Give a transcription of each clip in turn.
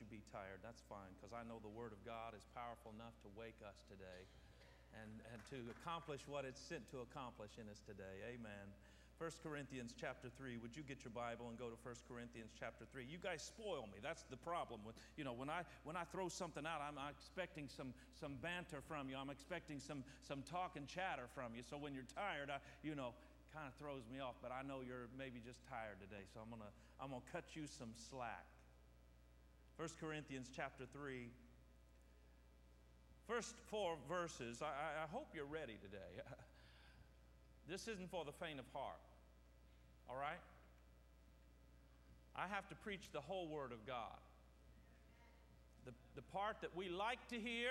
you be tired. That's fine, because I know the Word of God is powerful enough to wake us today and, and to accomplish what it's sent to accomplish in us today. Amen. 1 Corinthians chapter 3. Would you get your Bible and go to 1 Corinthians chapter 3? You guys spoil me. That's the problem. With, you know, when I, when I throw something out, I'm expecting some, some banter from you. I'm expecting some, some talk and chatter from you. So when you're tired, I, you know, kind of throws me off. But I know you're maybe just tired today. So I'm going to I'm gonna cut you some slack. 1 Corinthians chapter 3. First four verses. I, I hope you're ready today. this isn't for the faint of heart all right? I have to preach the whole Word of God. The, the part that we like to hear,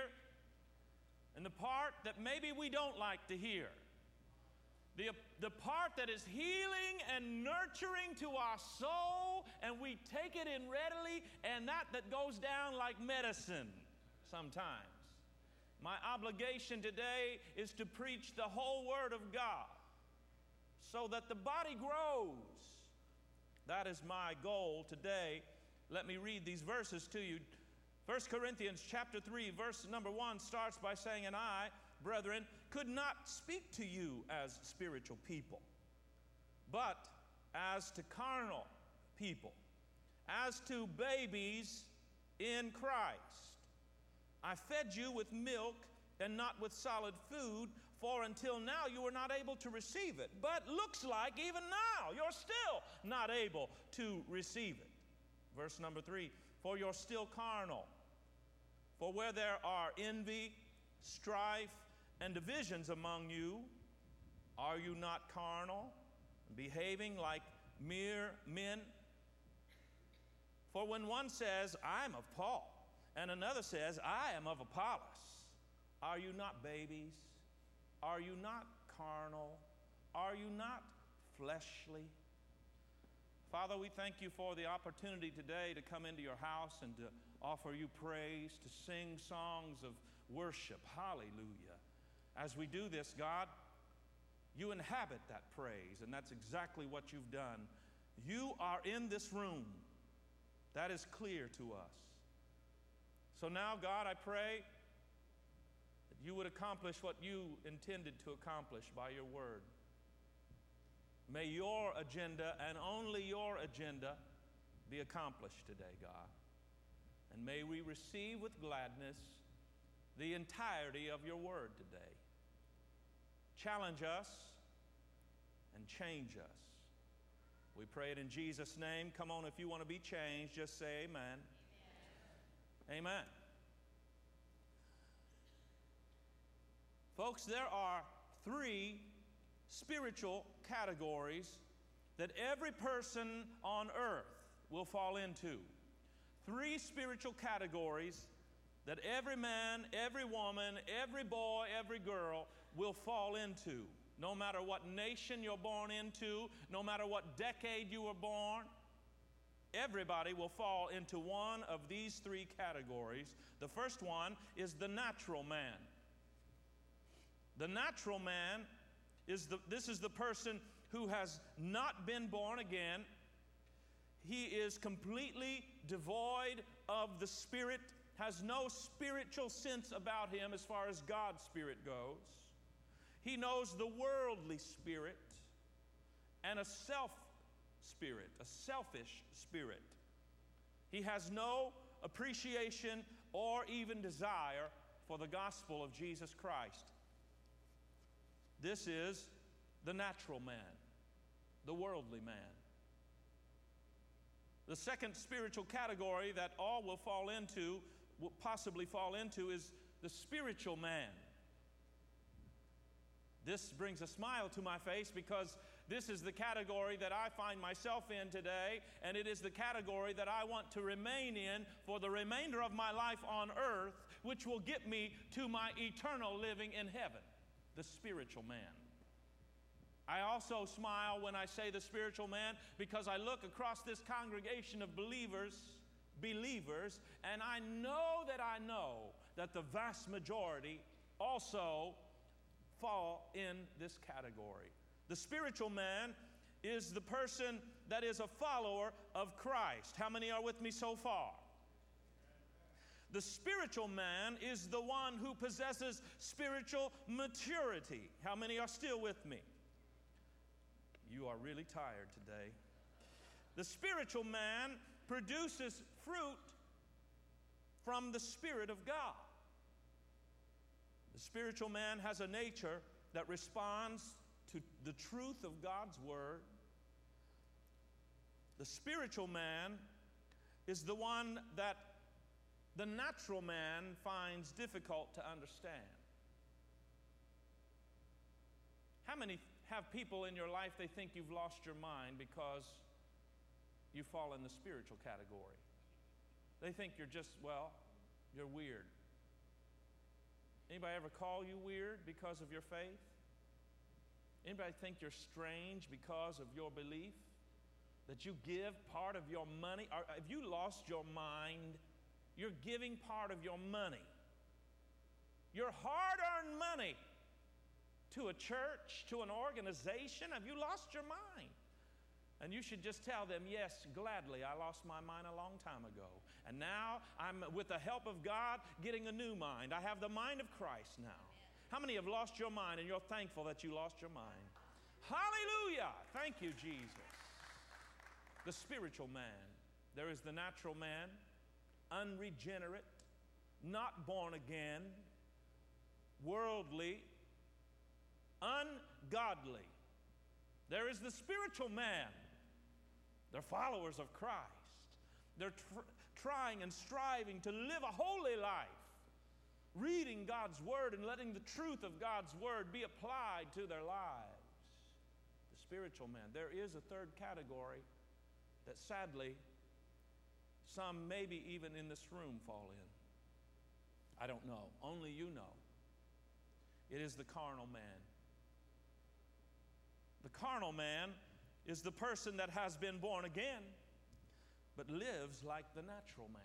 and the part that maybe we don't like to hear. The, the part that is healing and nurturing to our soul, and we take it in readily, and that that goes down like medicine sometimes. My obligation today is to preach the whole Word of God so that the body grows. That is my goal today. Let me read these verses to you. 1 Corinthians chapter 3 verse number 1 starts by saying and I brethren could not speak to you as spiritual people but as to carnal people as to babies in Christ I fed you with milk and not with solid food, for until now you were not able to receive it. But looks like even now you're still not able to receive it. Verse number three For you're still carnal. For where there are envy, strife, and divisions among you, are you not carnal, behaving like mere men? For when one says, I'm of Paul, and another says, I am of Apollos, are you not babies? Are you not carnal? Are you not fleshly? Father, we thank you for the opportunity today to come into your house and to offer you praise, to sing songs of worship. Hallelujah. As we do this, God, you inhabit that praise, and that's exactly what you've done. You are in this room. That is clear to us. So now, God, I pray that you would accomplish what you intended to accomplish by your word. May your agenda and only your agenda be accomplished today, God. And may we receive with gladness the entirety of your word today. Challenge us and change us. We pray it in Jesus' name. Come on, if you want to be changed, just say amen. Amen. amen. Folks, there are three spiritual categories that every person on earth will fall into. Three spiritual categories that every man, every woman, every boy, every girl will fall into. No matter what nation you're born into, no matter what decade you were born, everybody will fall into one of these three categories. The first one is the natural man. The natural man is the, this is the person who has not been born again. He is completely devoid of the Spirit, has no spiritual sense about him as far as God's Spirit goes. He knows the worldly spirit and a self spirit, a selfish spirit. He has no appreciation or even desire for the gospel of Jesus Christ. This is the natural man, the worldly man. The second spiritual category that all will fall into, will possibly fall into, is the spiritual man. This brings a smile to my face because this is the category that I find myself in today, and it is the category that I want to remain in for the remainder of my life on earth, which will get me to my eternal living in heaven the spiritual man. I also smile when I say the spiritual man because I look across this congregation of believers, believers, and I know that I know that the vast majority also fall in this category. The spiritual man is the person that is a follower of Christ. How many are with me so far? The spiritual man is the one who possesses spiritual maturity. How many are still with me? You are really tired today. The spiritual man produces fruit from the Spirit of God. The spiritual man has a nature that responds to the truth of God's Word. The spiritual man is the one that the natural man finds difficult to understand. How many have people in your life they think you've lost your mind because you fall in the spiritual category? They think you're just, well, you're weird. Anybody ever call you weird because of your faith? Anybody think you're strange because of your belief? That you give part of your money? Or have you lost your mind? You're giving part of your money, your hard earned money, to a church, to an organization. Have you lost your mind? And you should just tell them, yes, gladly, I lost my mind a long time ago. And now I'm, with the help of God, getting a new mind. I have the mind of Christ now. How many have lost your mind and you're thankful that you lost your mind? Hallelujah! Thank you, Jesus. The spiritual man. There is the natural man, unregenerate, not born again, worldly, ungodly. There is the spiritual man. They're followers of Christ. They're tr- trying and striving to live a holy life, reading God's Word and letting the truth of God's Word be applied to their lives. The spiritual man. There is a third category that sadly some, maybe even in this room, fall in. I don't know. Only you know. It is the carnal man. The carnal man is the person that has been born again, but lives like the natural man.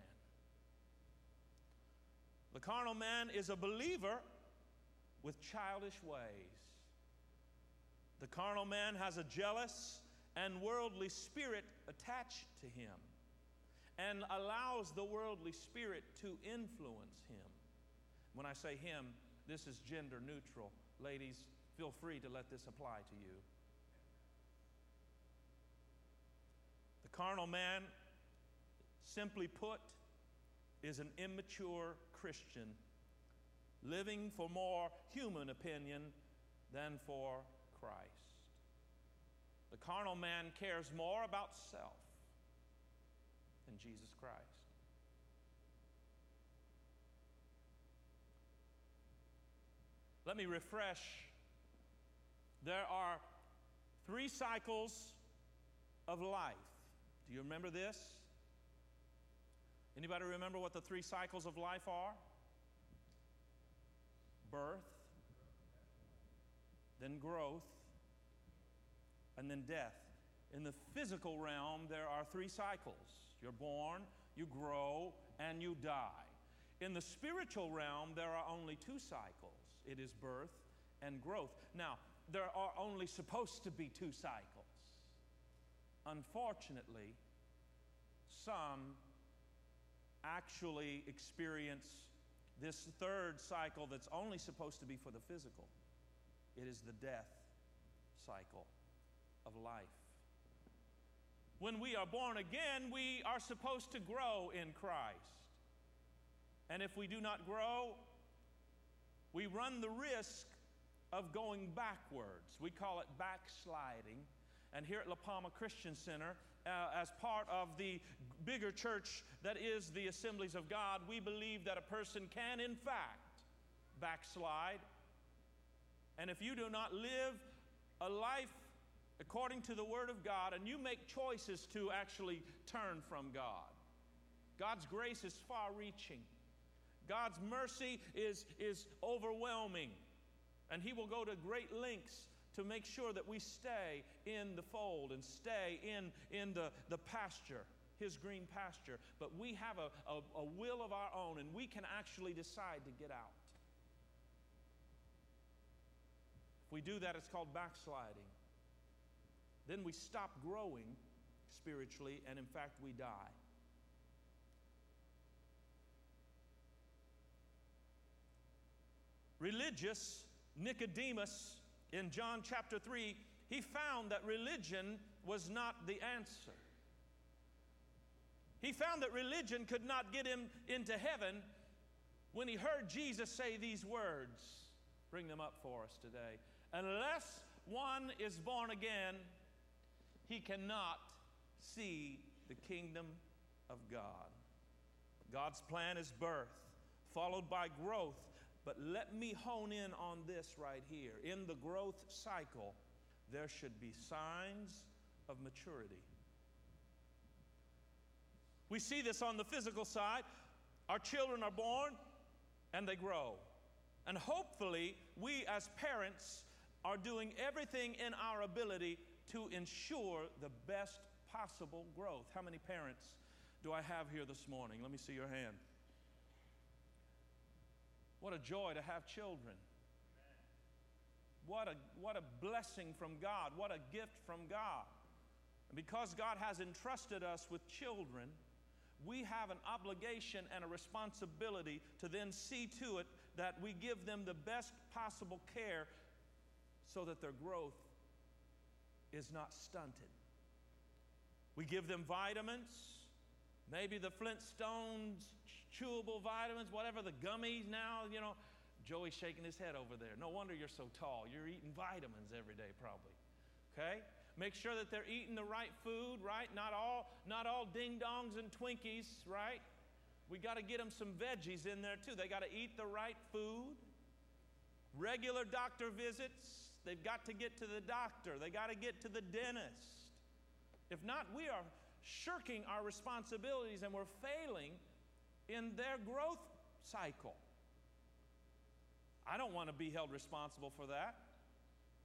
The carnal man is a believer with childish ways. The carnal man has a jealous and worldly spirit attached to him and allows the worldly spirit to influence him. When I say him, this is gender neutral. Ladies, feel free to let this apply to you. Carnal man, simply put, is an immature Christian living for more human opinion than for Christ. The carnal man cares more about self than Jesus Christ. Let me refresh. There are three cycles of life. Do you remember this? Anybody remember what the three cycles of life are? Birth, then growth, and then death. In the physical realm, there are three cycles. You're born, you grow, and you die. In the spiritual realm, there are only two cycles it is birth and growth. Now, there are only supposed to be two cycles. Unfortunately, some actually experience this third cycle that's only supposed to be for the physical. It is the death cycle of life. When we are born again, we are supposed to grow in Christ. And if we do not grow, we run the risk of going backwards. We call it backsliding. And here at La Palma Christian Center, uh, as part of the bigger church that is the assemblies of God, we believe that a person can, in fact, backslide. And if you do not live a life according to the Word of God, and you make choices to actually turn from God. God's grace is far reaching, God's mercy is, is overwhelming, and He will go to great lengths to make sure that we stay in the fold and stay in, in the, the pasture, His green pasture. But we have a, a, a will of our own, and we can actually decide to get out. If we do that, it's called backsliding then we stop growing spiritually, and in fact, we die. religious Nicodemus in John chapter 3, he found that religion was not the answer. He found that religion could not get him into heaven when he heard Jesus say these words. Bring them up for us today. Unless one is born again, he cannot see the kingdom of God. God's plan is birth, followed by growth. But let me hone in on this right here. In the growth cycle, there should be signs of maturity. We see this on the physical side. Our children are born and they grow. And hopefully, we as parents are doing everything in our ability to ensure the best possible growth. How many parents do I have here this morning? Let me see your hand. What a joy to have children. What a, what a blessing from God. What a gift from God. And because God has entrusted us with children, we have an obligation and a responsibility to then see to it that we give them the best possible care so that their growth is not stunted. We give them vitamins, maybe the Flintstones, chewable vitamins, whatever, the gummies now, you know. Joey's shaking his head over there. No wonder you're so tall. You're eating vitamins every day, probably. Okay? Make sure that they're eating the right food, right? Not all, not all ding dongs and Twinkies, right? We got to get them some veggies in there too. They got to eat the right food. Regular doctor visits. They've got to get to the doctor. They got to get to the dentist. If not, we are shirking our responsibilities and we're failing in their growth cycle. I don't want to be held responsible for that.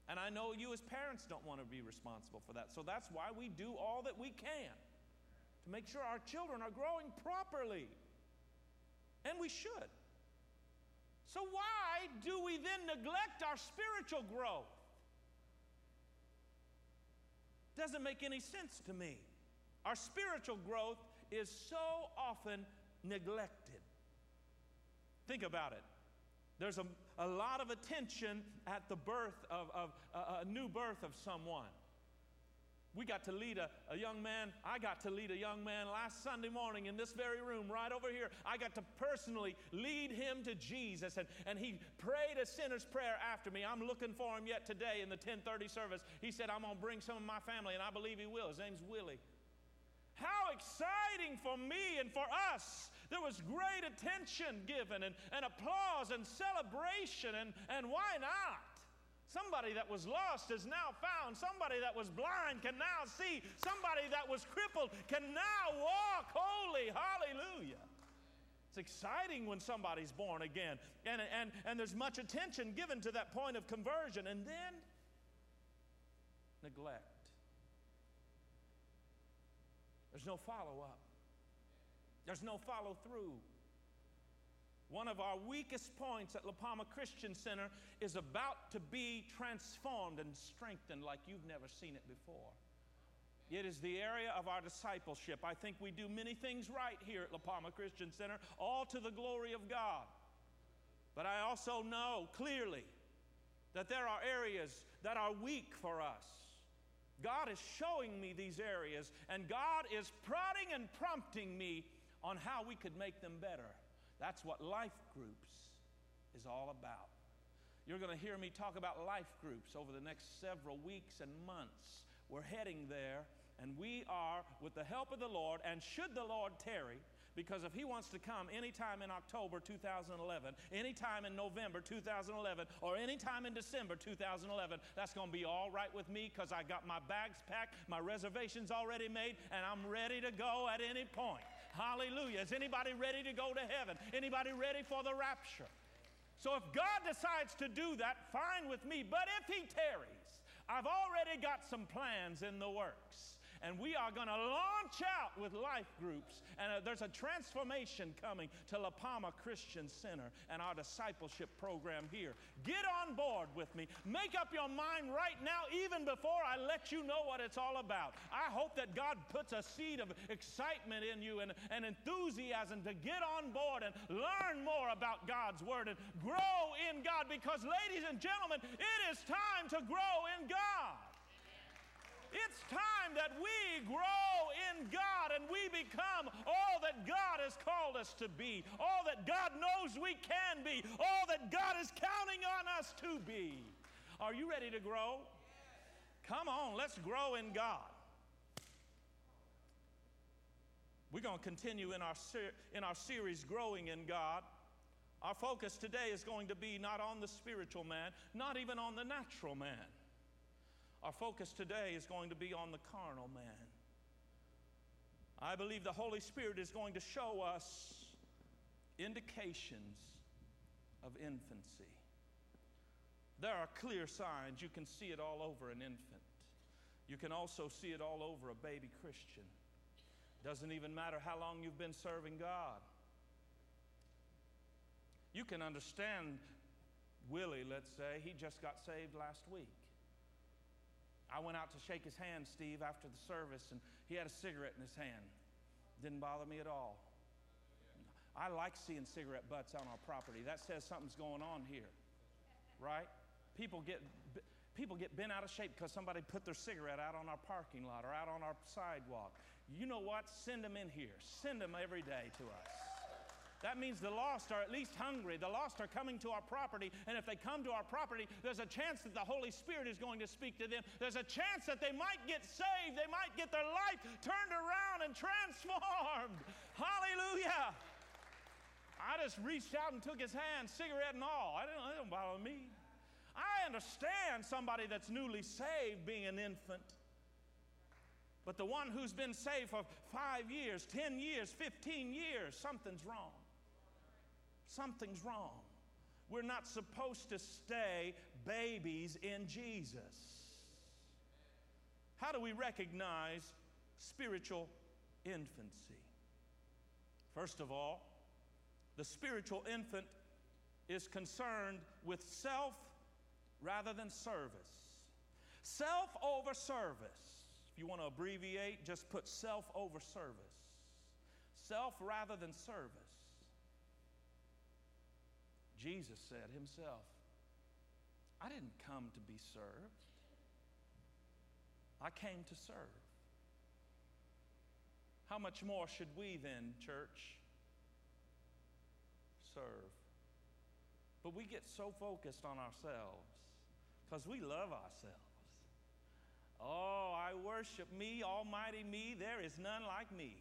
And I know you as parents don't want to be responsible for that. So that's why we do all that we can to make sure our children are growing properly. And we should. So, why do we then neglect our spiritual growth? Doesn't make any sense to me. Our spiritual growth is so often neglected. Think about it. There's a, a lot of attention at the birth of, of uh, a new birth of someone. We got to lead a, a young man. I got to lead a young man last Sunday morning in this very room, right over here. I got to personally lead him to Jesus, and, and he prayed a sinner's prayer after me. I'm looking for him yet today in the 1030 service. He said, I'm going to bring some of my family, and I believe he will. His name's Willie. How exciting for me and for us there was great attention given and, and applause and celebration, and, and why not? Somebody that was lost is now found. Somebody that was blind can now see. Somebody that was crippled can now walk holy. Hallelujah. It's exciting when somebody's born again. And, and, and there's much attention given to that point of conversion. And then neglect. There's no follow up. There's no follow through. One of our weakest points at La Palma Christian Center is about to be transformed and strengthened like you've never seen it before. It is the area of our discipleship. I think we do many things right here at La Palma Christian Center, all to the glory of God. But I also know clearly that there are areas that are weak for us. God is showing me these areas, and God is prodding and prompting me on how we could make them better. That's what life groups is all about. You're going to hear me talk about life groups over the next several weeks and months. We're heading there, and we are, with the help of the Lord, and should the Lord tarry, because if he wants to come anytime in October 2011, anytime in November 2011, or anytime in December 2011, that's going to be all right with me because I got my bags packed, my reservations already made, and I'm ready to go at any point. Hallelujah. Is anybody ready to go to heaven? Anybody ready for the rapture? So if God decides to do that, fine with me. But if He tarries, I've already got some plans in the works. And we are going to launch out with life groups. And uh, there's a transformation coming to La Palma Christian Center and our discipleship program here. Get on board with me. Make up your mind right now, even before I let you know what it's all about. I hope that God puts a seed of excitement in you and, and enthusiasm to get on board and learn more about God's Word and grow in God because, ladies and gentlemen, it is time to grow in God. It's time that we grow in God and we become all that God has called us to be, all that God knows we can be, all that God is counting on us to be. Are you ready to grow? Come on, let's grow in God. We're going to continue in our, ser- in our series, Growing in God. Our focus today is going to be not on the spiritual man, not even on the natural man. Our focus today is going to be on the carnal man. I believe the Holy Spirit is going to show us indications of infancy. There are clear signs. You can see it all over an infant. You can also see it all over a baby Christian. Doesn't even matter how long you've been serving God. You can understand Willie, let's say, he just got saved last week. I went out to shake his hand, Steve, after the service, and he had a cigarette in his hand. Didn't bother me at all. I like seeing cigarette butts on our property. That says something's going on here, right? People get, people get bent out of shape because somebody put their cigarette out on our parking lot or out on our sidewalk. You know what? Send them in here. Send them every day to us. That means the lost are at least hungry. The lost are coming to our property, and if they come to our property, there's a chance that the Holy Spirit is going to speak to them. There's a chance that they might get saved, they might get their life turned around and transformed. Hallelujah. I just reached out and took his hand, cigarette and all. I don't, it don't bother me. I understand somebody that's newly saved being an infant. But the one who's been saved for five years, 10 years, 15 years, something's wrong something's wrong. We're not supposed to stay babies in Jesus. How do we recognize spiritual infancy? First of all, the spiritual infant is concerned with self rather than service. Self over service. If you want to abbreviate, just put self over service. Self rather than service. Jesus said himself, I didn't come to be served, I came to serve. How much more should we then, church, serve? But we get so focused on ourselves because we love ourselves. Oh, I worship me, Almighty me, there is none like me.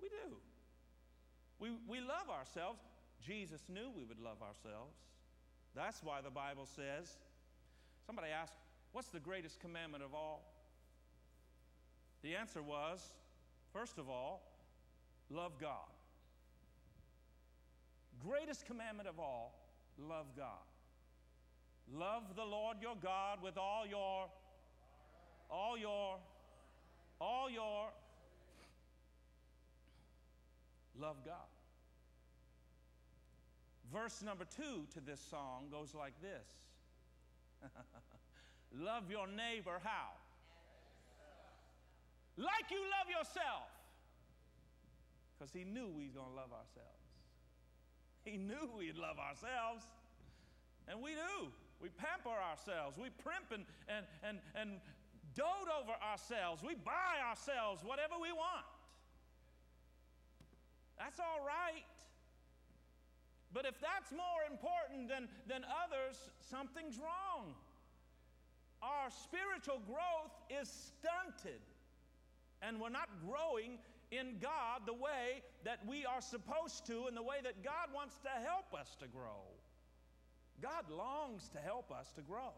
We do. We, we love ourselves. Jesus knew we would love ourselves. That's why the Bible says, somebody asked, What's the greatest commandment of all? The answer was, first of all, love God. Greatest commandment of all, love God. Love the Lord your God with all your, all your, all your, love God. Verse number two to this song goes like this Love your neighbor how? Like you love yourself. Because he knew we was going to love ourselves. He knew we'd love ourselves. And we do. We pamper ourselves. We primp and, and, and, and dote over ourselves. We buy ourselves whatever we want. That's all right. But if that's more important than, than others, something's wrong. Our spiritual growth is stunted, and we're not growing in God the way that we are supposed to and the way that God wants to help us to grow. God longs to help us to grow.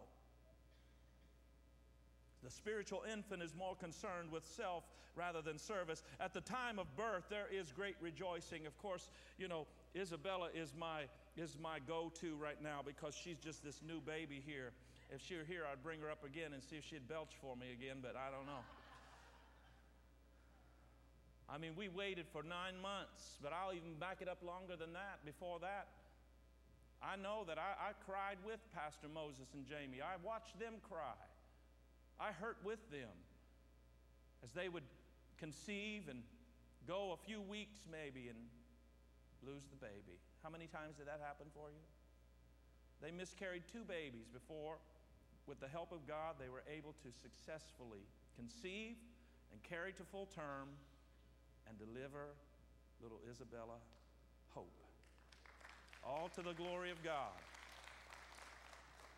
The spiritual infant is more concerned with self rather than service. At the time of birth, there is great rejoicing. Of course, you know, Isabella is my, is my go to right now because she's just this new baby here. If she were here, I'd bring her up again and see if she'd belch for me again, but I don't know. I mean, we waited for nine months, but I'll even back it up longer than that. Before that, I know that I, I cried with Pastor Moses and Jamie. I watched them cry. I hurt with them as they would conceive and go a few weeks maybe and lose the baby. How many times did that happen for you? They miscarried two babies before, with the help of God, they were able to successfully conceive and carry to full term and deliver little Isabella Hope. All to the glory of God.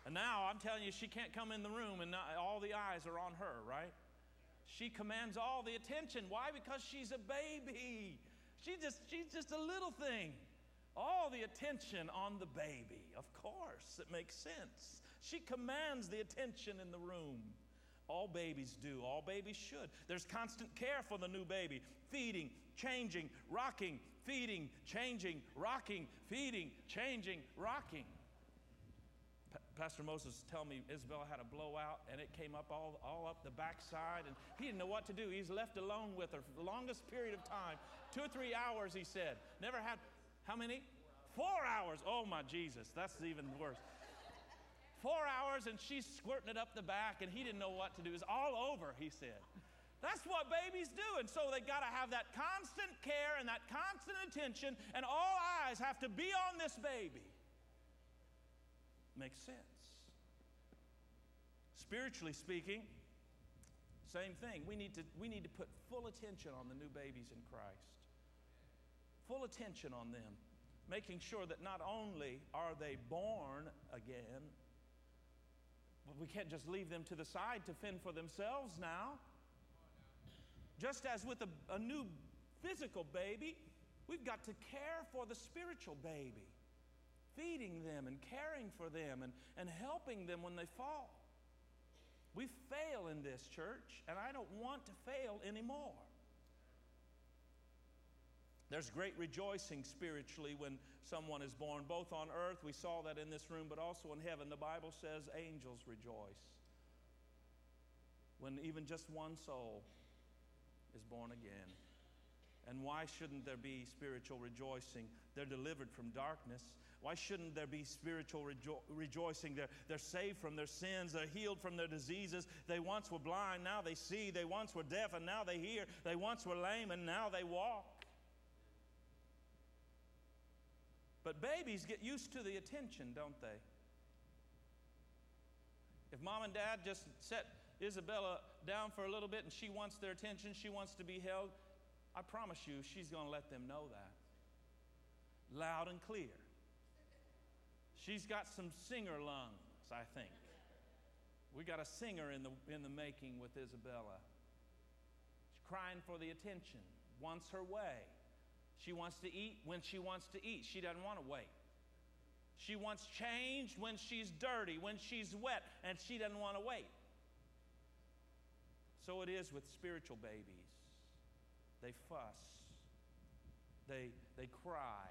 And now I'm telling you, she can't come in the room and not, all the eyes are on her, right? She commands all the attention. Why? Because she's a baby. She just, she's just a little thing. All the attention on the baby. Of course, it makes sense. She commands the attention in the room. All babies do, all babies should. There's constant care for the new baby feeding, changing, rocking, feeding, changing, rocking, feeding, changing, rocking. Pastor Moses tell me Isabella had a blowout and it came up all, all up the backside and he didn't know what to do. He's left alone with her for the longest period of time. Two or three hours, he said. Never had, how many? Four hours. Oh my Jesus, that's even worse. Four hours and she's squirting it up the back and he didn't know what to do. It's all over, he said. That's what babies do. And so they got to have that constant care and that constant attention, and all eyes have to be on this baby. Makes sense. Spiritually speaking, same thing. We need, to, we need to put full attention on the new babies in Christ. Full attention on them, making sure that not only are they born again, but we can't just leave them to the side to fend for themselves now. Just as with a, a new physical baby, we've got to care for the spiritual baby feeding them and caring for them and, and helping them when they fall. We fail in this church, and I don't want to fail anymore. There's great rejoicing spiritually when someone is born, both on earth, we saw that in this room, but also in heaven. The Bible says angels rejoice when even just one soul is born again. And why shouldn't there be spiritual rejoicing? They're delivered from darkness. Why shouldn't there be spiritual rejo- rejoicing? They're, they're saved from their sins. They're healed from their diseases. They once were blind, now they see. They once were deaf, and now they hear. They once were lame, and now they walk. But babies get used to the attention, don't they? If mom and dad just set Isabella down for a little bit and she wants their attention, she wants to be held, I promise you she's going to let them know that. Loud and clear. She's got some singer lungs, I think. We got a singer in the, in the making with Isabella. She's crying for the attention, wants her way. She wants to eat when she wants to eat. She doesn't want to wait. She wants change when she's dirty, when she's wet, and she doesn't want to wait. So it is with spiritual babies. They fuss, they, they cry,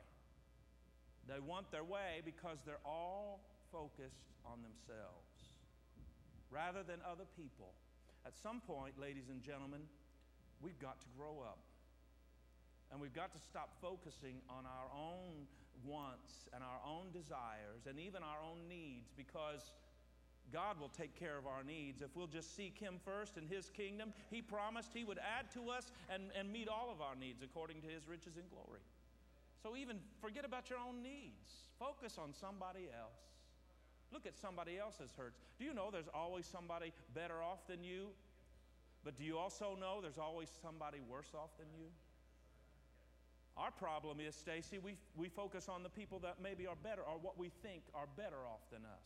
they want their way because they're all focused on themselves rather than other people. At some point, ladies and gentlemen, we've got to grow up. And we've got to stop focusing on our own wants and our own desires and even our own needs because God will take care of our needs. If we'll just seek Him first and His kingdom, He promised He would add to us and, and meet all of our needs according to His riches and glory. So even forget about your own needs. Focus on somebody else. Look at somebody else's hurts. Do you know there's always somebody better off than you? But do you also know there's always somebody worse off than you? Our problem is, Stacy, we, we focus on the people that maybe are better or what we think are better off than us.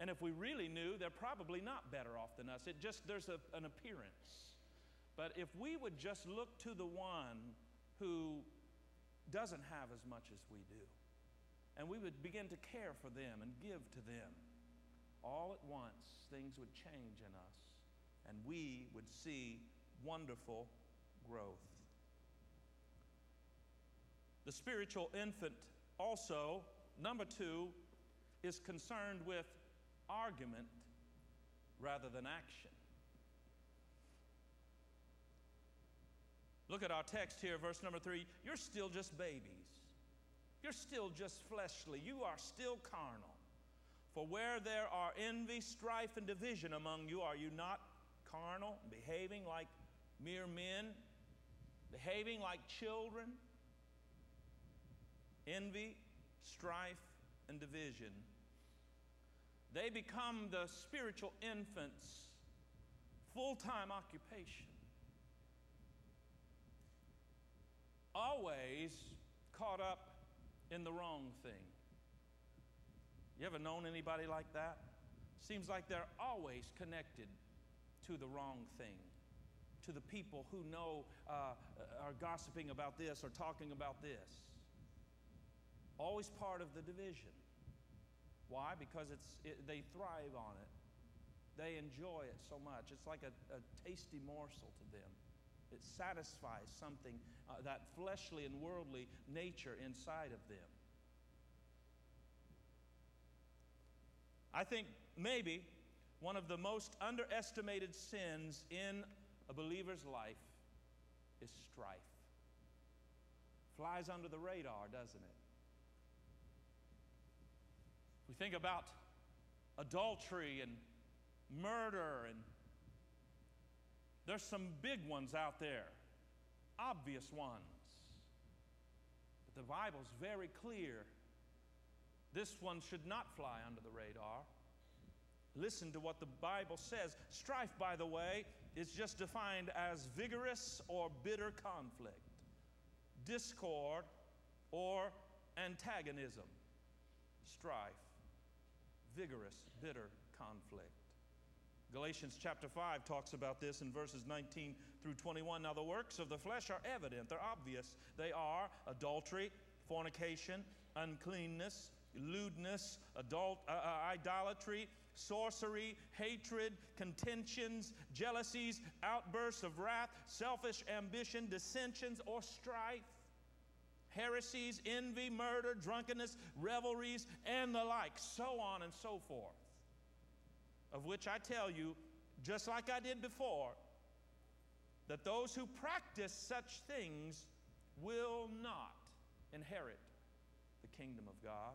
And if we really knew, they're probably not better off than us. It just, there's a, an appearance. But if we would just look to the one who doesn't have as much as we do. And we would begin to care for them and give to them. All at once, things would change in us, and we would see wonderful growth. The spiritual infant, also, number two, is concerned with argument rather than action. Look at our text here, verse number three. You're still just babies. You're still just fleshly. You are still carnal. For where there are envy, strife, and division among you, are you not carnal, behaving like mere men, behaving like children? Envy, strife, and division. They become the spiritual infant's full time occupation. Always caught up in the wrong thing. You ever known anybody like that? Seems like they're always connected to the wrong thing, to the people who know uh, are gossiping about this or talking about this. Always part of the division. Why? Because it's, it, they thrive on it. They enjoy it so much. It's like a, a tasty morsel to them. It satisfies something, uh, that fleshly and worldly nature inside of them. I think maybe one of the most underestimated sins in a believer's life is strife. Flies under the radar, doesn't it? We think about adultery and murder, and there's some big ones out there, obvious ones. But the Bible's very clear. This one should not fly under the radar. Listen to what the Bible says. Strife, by the way, is just defined as vigorous or bitter conflict, discord, or antagonism. Strife vigorous, bitter conflict. Galatians chapter 5 talks about this in verses 19 through 21. Now, the works of the flesh are evident, they're obvious. They are adultery, fornication, uncleanness, lewdness, adult, uh, uh, idolatry, sorcery, hatred, contentions, jealousies, outbursts of wrath, selfish ambition, dissensions, or strife heresies, envy, murder, drunkenness, revelries, and the like, so on and so forth. Of which I tell you, just like I did before, that those who practice such things will not inherit the kingdom of God.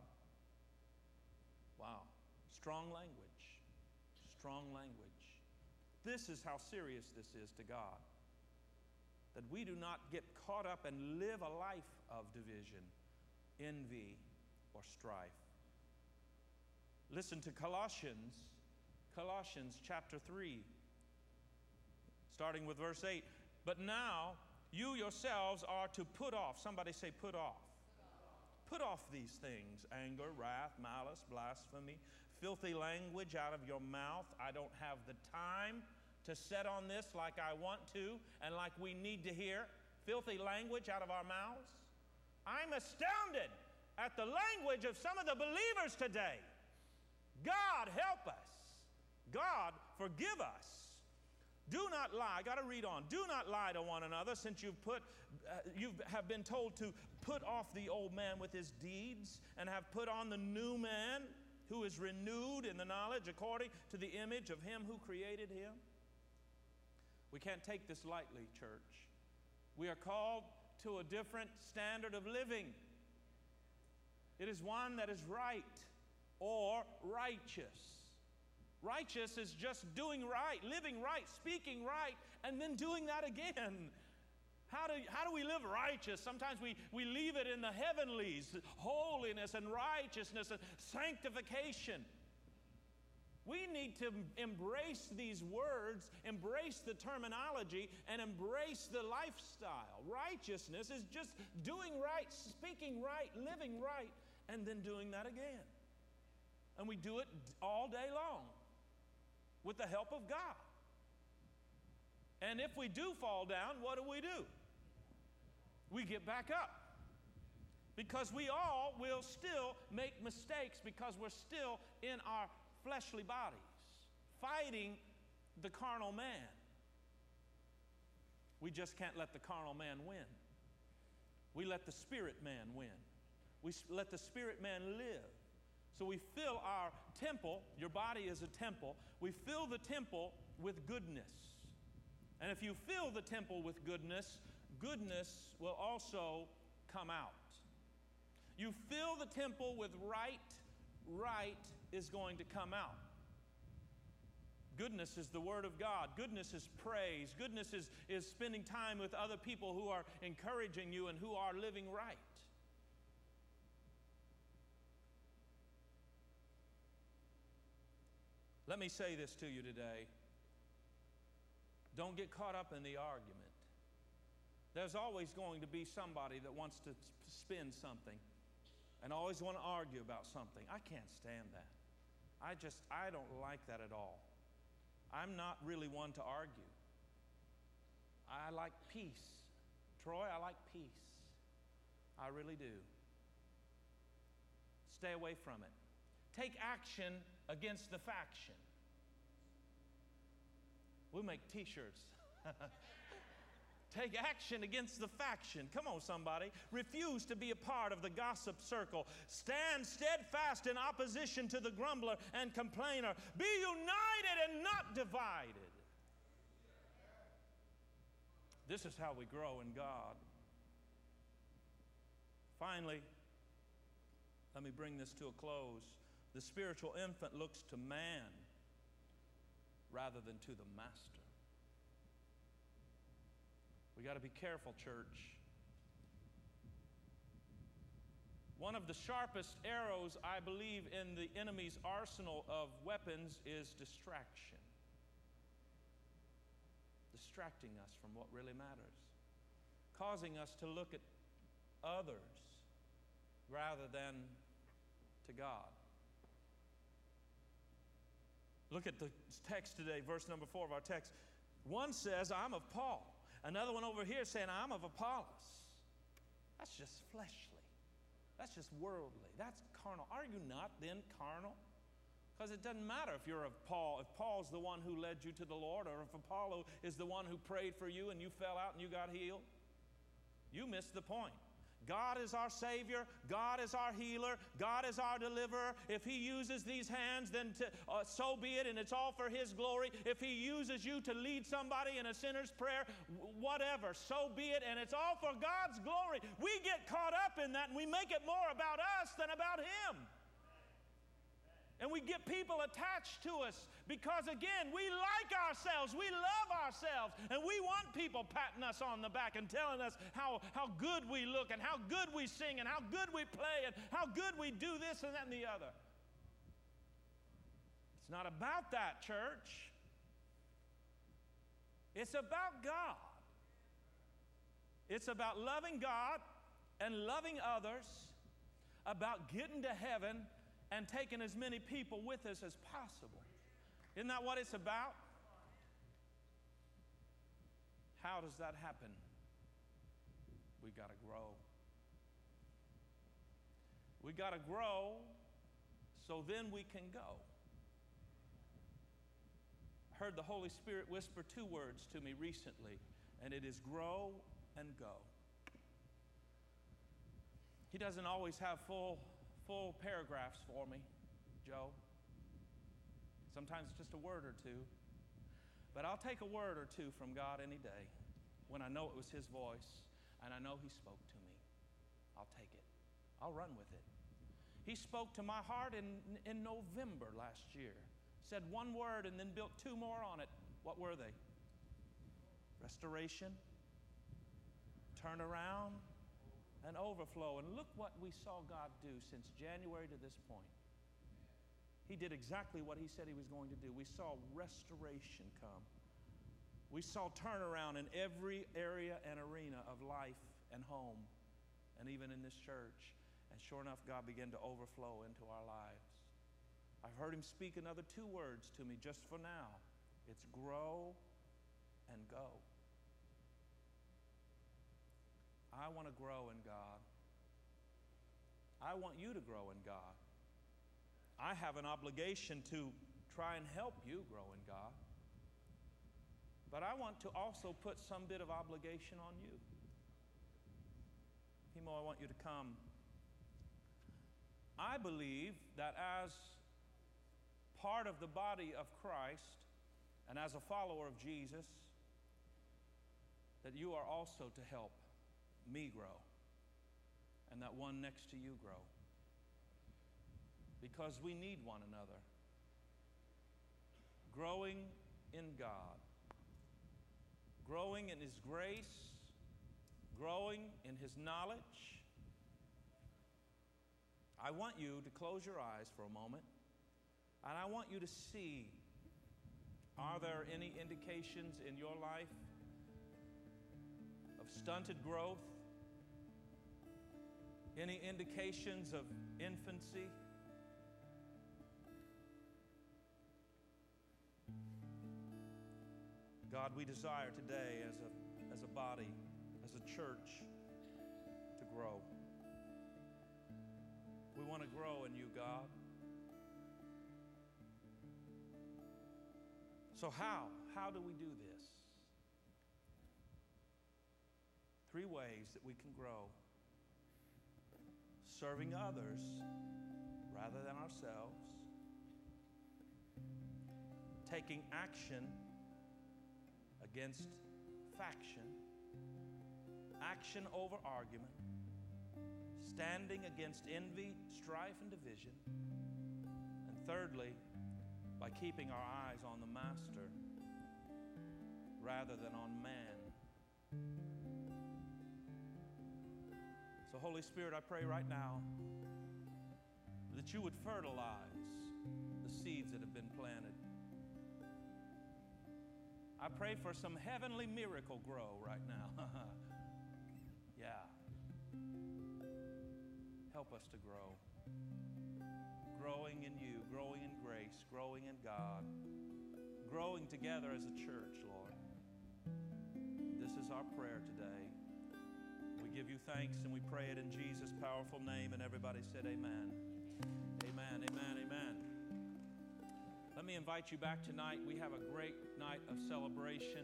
Wow. Strong language. Strong language. This is how serious this is to God that we do not get caught up and live a life of division, envy, or strife. Listen to Colossians, Colossians chapter 3, starting with verse 8. But now you yourselves are to put off, somebody say, put off. Put off these things anger, wrath, malice, blasphemy, filthy language out of your mouth. I don't have the time to set on this like I want to and like we need to hear filthy language out of our mouths. I'm astounded at the language of some of the believers today. God help us. God forgive us. Do not lie. I got to read on. Do not lie to one another, since you've put, uh, you have been told to put off the old man with his deeds, and have put on the new man, who is renewed in the knowledge according to the image of him who created him. We can't take this lightly, church. We are called to a different standard of living. It is one that is right or righteous. Righteous is just doing right, living right, speaking right, and then doing that again. How do, how do we live righteous? Sometimes we, we leave it in the heavenlies holiness and righteousness and sanctification. We need to embrace these words, embrace the terminology, and embrace the lifestyle. Righteousness is just doing right, speaking right, living right, and then doing that again. And we do it all day long with the help of God. And if we do fall down, what do we do? We get back up. Because we all will still make mistakes because we're still in our fleshly bodies, fighting the carnal man. We just can't let the carnal man win. We let the spirit man win. We let the spirit man live. So we fill our temple, your body is a temple, we fill the temple with goodness. And if you fill the temple with goodness, goodness will also come out. You fill the temple with right, right is going to come out. Goodness is the Word of God. Goodness is praise. Goodness is, is spending time with other people who are encouraging you and who are living right. Let me say this to you today. Don't get caught up in the argument. There's always going to be somebody that wants to spin something and always want to argue about something. I can't stand that. I just, I don't like that at all. I'm not really one to argue. I like peace. Troy, I like peace. I really do. Stay away from it. Take action against the faction. We'll make t shirts. Take action against the faction. Come on, somebody. Refuse to be a part of the gossip circle. Stand steadfast in opposition to the grumbler and complainer. Be united and not divided. This is how we grow in God. Finally, let me bring this to a close. The spiritual infant looks to man rather than to the master. We got to be careful, church. One of the sharpest arrows, I believe, in the enemy's arsenal of weapons is distraction. Distracting us from what really matters, causing us to look at others rather than to God. Look at the text today, verse number four of our text. One says, I'm of Paul. Another one over here saying, I'm of Apollos. That's just fleshly. That's just worldly. That's carnal. Are you not then carnal? Because it doesn't matter if you're of Paul, if Paul's the one who led you to the Lord, or if Apollos is the one who prayed for you and you fell out and you got healed. You missed the point. God is our Savior. God is our healer. God is our deliverer. If He uses these hands, then to, uh, so be it, and it's all for His glory. If He uses you to lead somebody in a sinner's prayer, whatever, so be it, and it's all for God's glory. We get caught up in that and we make it more about us than about Him. And we get people attached to us because, again, we like ourselves, we love ourselves, and we want people patting us on the back and telling us how, how good we look and how good we sing and how good we play and how good we do this and that and the other. It's not about that, church. It's about God. It's about loving God and loving others, about getting to heaven and taking as many people with us as possible. Isn't that what it's about? How does that happen? We got to grow. We got to grow so then we can go. I heard the Holy Spirit whisper two words to me recently, and it is grow and go. He doesn't always have full full paragraphs for me, Joe. Sometimes it's just a word or two. But I'll take a word or two from God any day when I know it was His voice and I know He spoke to me. I'll take it, I'll run with it. He spoke to my heart in, in November last year, said one word and then built two more on it. What were they? Restoration, turnaround, an overflow. And look what we saw God do since January to this point. He did exactly what He said He was going to do. We saw restoration come. We saw turnaround in every area and arena of life and home, and even in this church. And sure enough, God began to overflow into our lives. I've heard Him speak another two words to me just for now it's grow and go. I want to grow in God. I want you to grow in God. I have an obligation to try and help you grow in God. But I want to also put some bit of obligation on you. Himo, I want you to come. I believe that as part of the body of Christ and as a follower of Jesus, that you are also to help me grow and that one next to you grow. Because we need one another. Growing in God, growing in His grace, growing in His knowledge. I want you to close your eyes for a moment and I want you to see are there any indications in your life of stunted growth? Any indications of infancy? God, we desire today as a, as a body, as a church, to grow. We want to grow in you, God. So, how? How do we do this? Three ways that we can grow serving others rather than ourselves, taking action against faction, action over argument, standing against envy, strife, and division, and thirdly, by keeping our eyes on the Master rather than on man. So, Holy Spirit, I pray right now that you would fertilize the seeds that have been planted. I pray for some heavenly Miracle-Gro right now. yeah. Help us to grow growing in you, growing in grace, growing in God, growing together as a church, Lord. This is our prayer today. Give you thanks and we pray it in Jesus' powerful name. And everybody said, Amen. Amen, amen, amen. Let me invite you back tonight. We have a great night of celebration.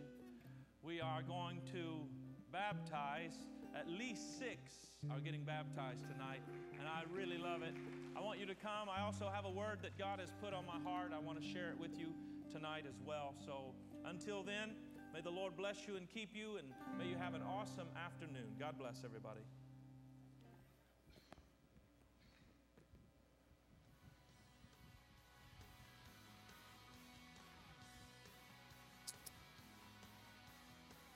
We are going to baptize at least six are getting baptized tonight, and I really love it. I want you to come. I also have a word that God has put on my heart. I want to share it with you tonight as well. So until then, may the Lord bless you and keep you, and may you have an awesome afternoon. God bless everybody.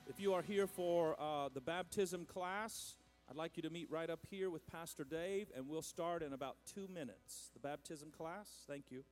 If you are here for uh, the baptism class, I'd like you to meet right up here with Pastor Dave, and we'll start in about two minutes. The baptism class, thank you.